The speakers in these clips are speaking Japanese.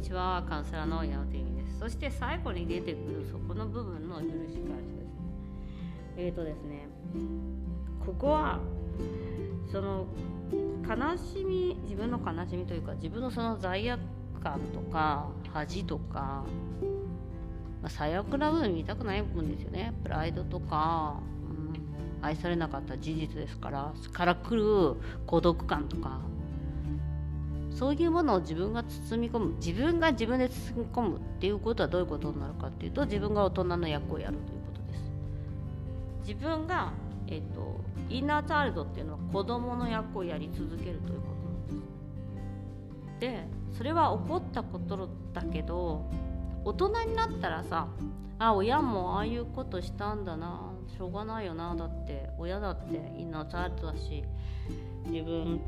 にちはカウンセラーの矢野由美です。そして最後に出てくるそこの部分の許し感謝ですね。えーとですねここはその悲しみ自分の悲しみというか自分のその罪悪感とか恥とか、まあ、最悪な部分見たくない部分ですよね。プライドとか、うん、愛されなかった事実ですからから来る孤独感とかそういうものを自分が包み込む自分が自分で包み込むっていうことはどういうことになるかっていうと自分が大人の役をやるということです。自分が、えーと、インナーチャイルドっていうのは子供の役をやり続けるということなんです。でそれは起こったことだけど大人になったらさあ親もああいうことしたんだなしょうがないよなだって親だってインナーチャイルドだし自分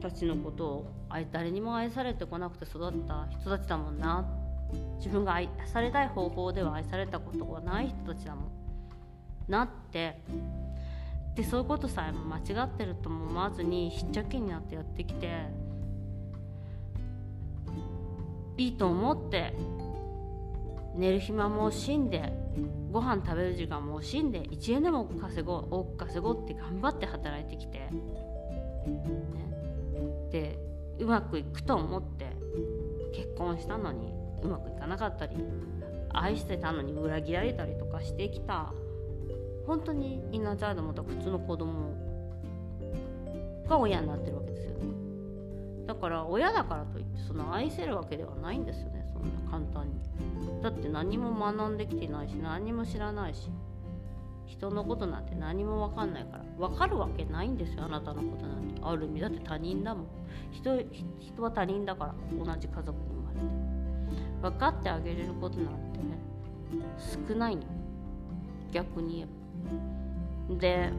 たちのことを誰にも愛されてこなくて育った人たちだもんな。自分が愛されたい方法では愛されたことがない人たちだもん。なって。でそういうことさえも間違ってるとも思わずにひっちゃけになってやってきていいと思って寝る暇も惜しんでご飯食べる時間も惜しんで1円でも稼ごう多く稼ごうって頑張って働いてきて、うまくいくと思って結婚したのにうまくいかなかったり愛してたのに裏切られたりとかしてきた本当にインナーチャイルドも普通の子供が親になってるわけですよ。ねだから親だからといってその愛せるわけではないんですよねそんな簡単に。だって何も学んできてないし何も知らないし人のことなんて何も分かんないから分かるわけないんですよあなたのことなんて。ある意味だって他人だもん。人人は他人だから同じ家族に生まれて。分かってあげれることなんてね少ないの。逆に言えば。で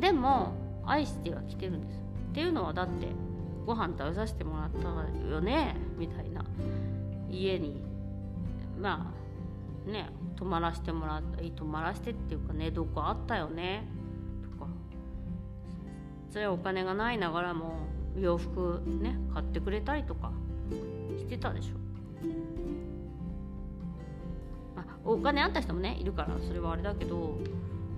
でも愛しては来てるんですっていうのはだってご飯食べさせてもらったよねみたいな。家に。まあね泊まらせてもらった泊まらせてっていうかねどこあったよね。とか。それはお金がないながらも洋服ね買ってくれたりとか。してたでしょ、まあ、お金あった人もねいるからそれはあれだけど。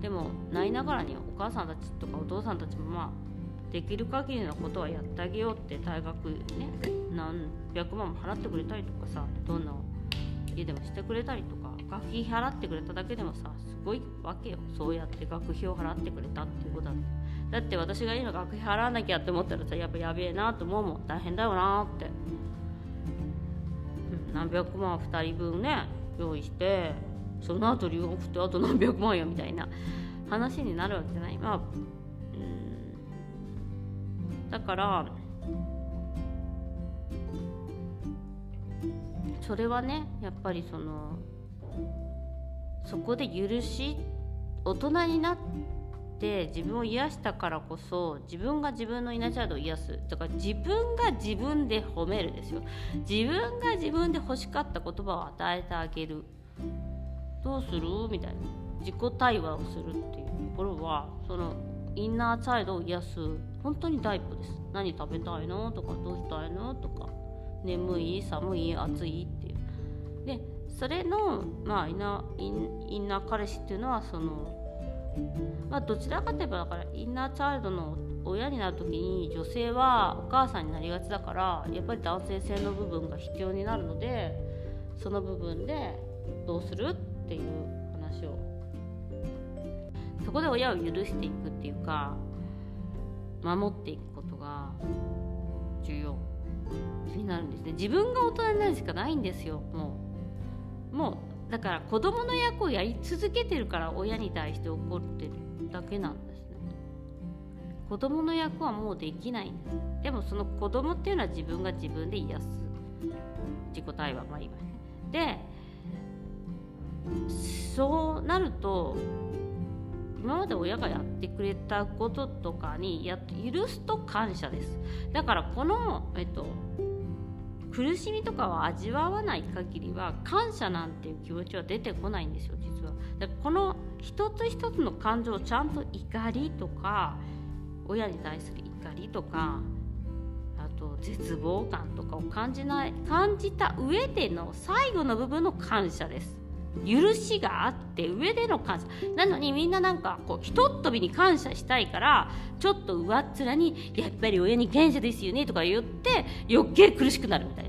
でもないながらにお母さんたちとかお父さんたちもまあできる限りのことはやってあげようって大学ね何百万も払ってくれたりとかさどんな家でもしてくれたりとか。学費払ってくれただけでもさすごいわけよ。そうやって学費を払ってくれたっていうことだってだって私が今学費払わなきゃって思ったらさやっぱやべえなと思うもん。大変だよなって、うん、何百万2人分ね用意してその後留学ってあと何百万よみたいな話になるわけじゃない。まあうん。だからそれはねやっぱりそのそこで許し大人になって自分を癒したからこそ自分が自分のイナーチャイルドを癒す。だから自分が自分で褒めるですよ。自分が自分で欲しかった言葉を与えてあげる。どうする？みたいな。自己対話をするっていうところはそのインナーチャイルドを癒す。本当に第一歩です。何食べたいの？とかどうしたいの？とか。眠い？寒い？暑い？っていう。でそれの、まあ、インナーインナー彼氏っていうのはその、まあ、どちらかといえばだからインナーチャイルドの親になる時に女性はお母さんになりがちだからやっぱり男性性の部分が必要になるのでその部分でどうするっていう話を。そこで親を許していくっていうか守っていくことが重要になるんですね。自分が大人になるしかないんですよもう。もうだから子供の役をやり続けてるから親に対して怒ってるだけなんですね。子供の役はもうできないんです。でもその子供っていうのは自分が自分で癒す自己対話まあ言います。ねでそうなると今まで親がやってくれたこととかにや許すと感謝です。だからこの、えっと、苦しみとかを味わわない限りは感謝なんていう気持ちは出てこないんですよ実は。だからこの一つ一つの感情をちゃんと怒りとか親に対する怒りとかあと絶望感とかを感じない感じた上での最後の部分の感謝です。許しがあって上での感謝。なのにみんななんかこうひとっ飛びに感謝したいからちょっと上っ面にやっぱり親に感謝ですよねとか言って余計苦しくなるみたいな。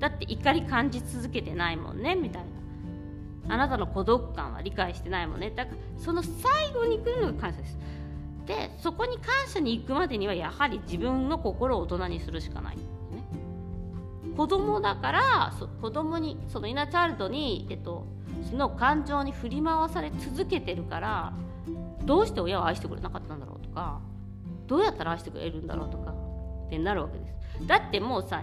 だって怒り感じ続けてないもんねみたいな。あなたの孤独感は理解してないもんね。だからその最後に来るのが感謝です。でそこに感謝に行くまでにはやはり自分の心を大人にするしかない、ね、子供だからそ子供にそのイナチャイルドに、えっと、その感情に振り回され続けてるからどうして親を愛してくれなかったんだろうとかどうやったら愛してくれるんだろうとかってなるわけです。だってもうさ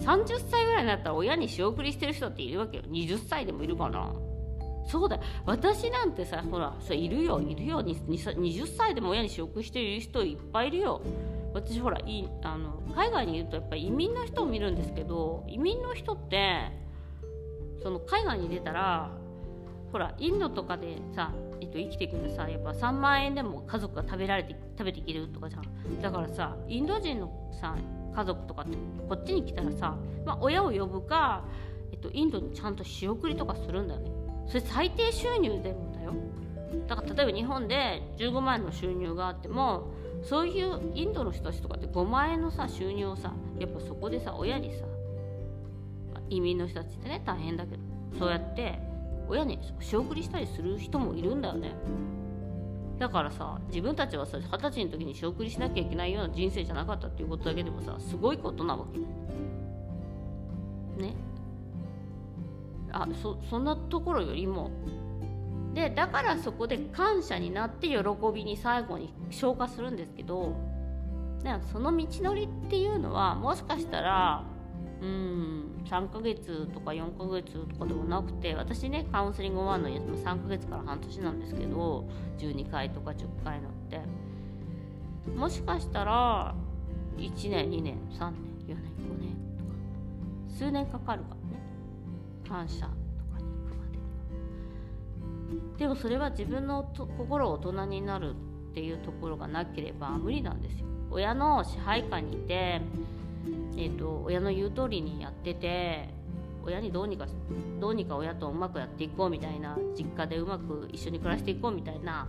30歳ぐらいになったら親に仕送りしてる人っているわけよ。20歳でもいるかな。そうだ。私なんてさほらそいるよいるよ。20歳でも親に仕送りしてる人いっぱいいるよ。私ほらいあの海外にいるとやっぱり移民の人を見るんですけど移民の人ってその海外に出たらほらインドとかでさ、えっと、生きていくんでさやっぱ3万円でも家族が食べられて食べていけるとかじゃん。だからさインド人のさ家族とかってこっちに来たらさ、まあ、親を呼ぶか、えっと、インドにちゃんと仕送りとかするんだよね。それ最低収入でもだよ。だから例えば日本で15万円の収入があってもそういうインドの人たちとかって5万円のさ収入をさやっぱそこでさ親にさ移民の人たちってね大変だけどそうやって親に仕送りしたりする人もいるんだよね。だからさ自分たちはさ二十歳の時に仕送りしなきゃいけないような人生じゃなかったっていうことだけでもさすごいことなわけ。ね。あそそんなところよりも。でだからそこで感謝になって喜びに最後に消化するんですけどその道のりっていうのはもしかしたらうん3ヶ月とか4ヶ月とかでもなくて私ねカウンセリング1のやつも3ヶ月から半年なんですけど12回とか10回のって。もしかしたら1年2年3年4年5年とか数年かかるからね。感謝とかに行くまでに。はでもそれは自分の心を大人になるっていうところがなければ無理なんですよ。親の支配下にいてえーと、親の言う通りにやってて親にどうにかどうにか親とうまくやっていこうみたいな実家でうまく一緒に暮らしていこうみたいな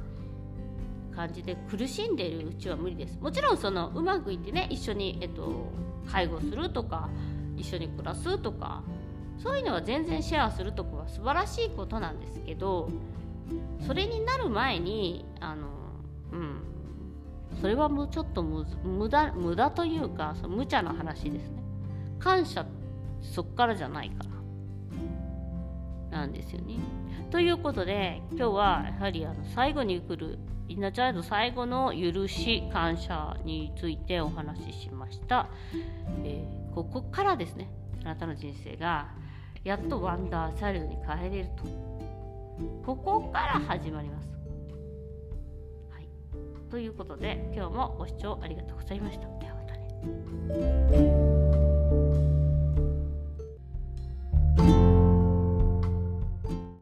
感じで苦しんでるうちは無理です。もちろんそのうまくいってね一緒に、えっと、介護するとか一緒に暮らすとかそういうのは全然シェアするとかは素晴らしいことなんですけどそれになる前にあのうんそれはもうちょっと無駄無駄というかその無茶な話ですね。感謝そっからじゃないから。なんですよね。ということで今日はやはりあの最後に来るインナーチャイルド最後の許し感謝についてお話ししました、えー、ここからですね。あなたの人生がやっとワンダーチャイルドに変えれると。ここから始まります。ということで今日もご視聴ありがとうございました。ではまたね。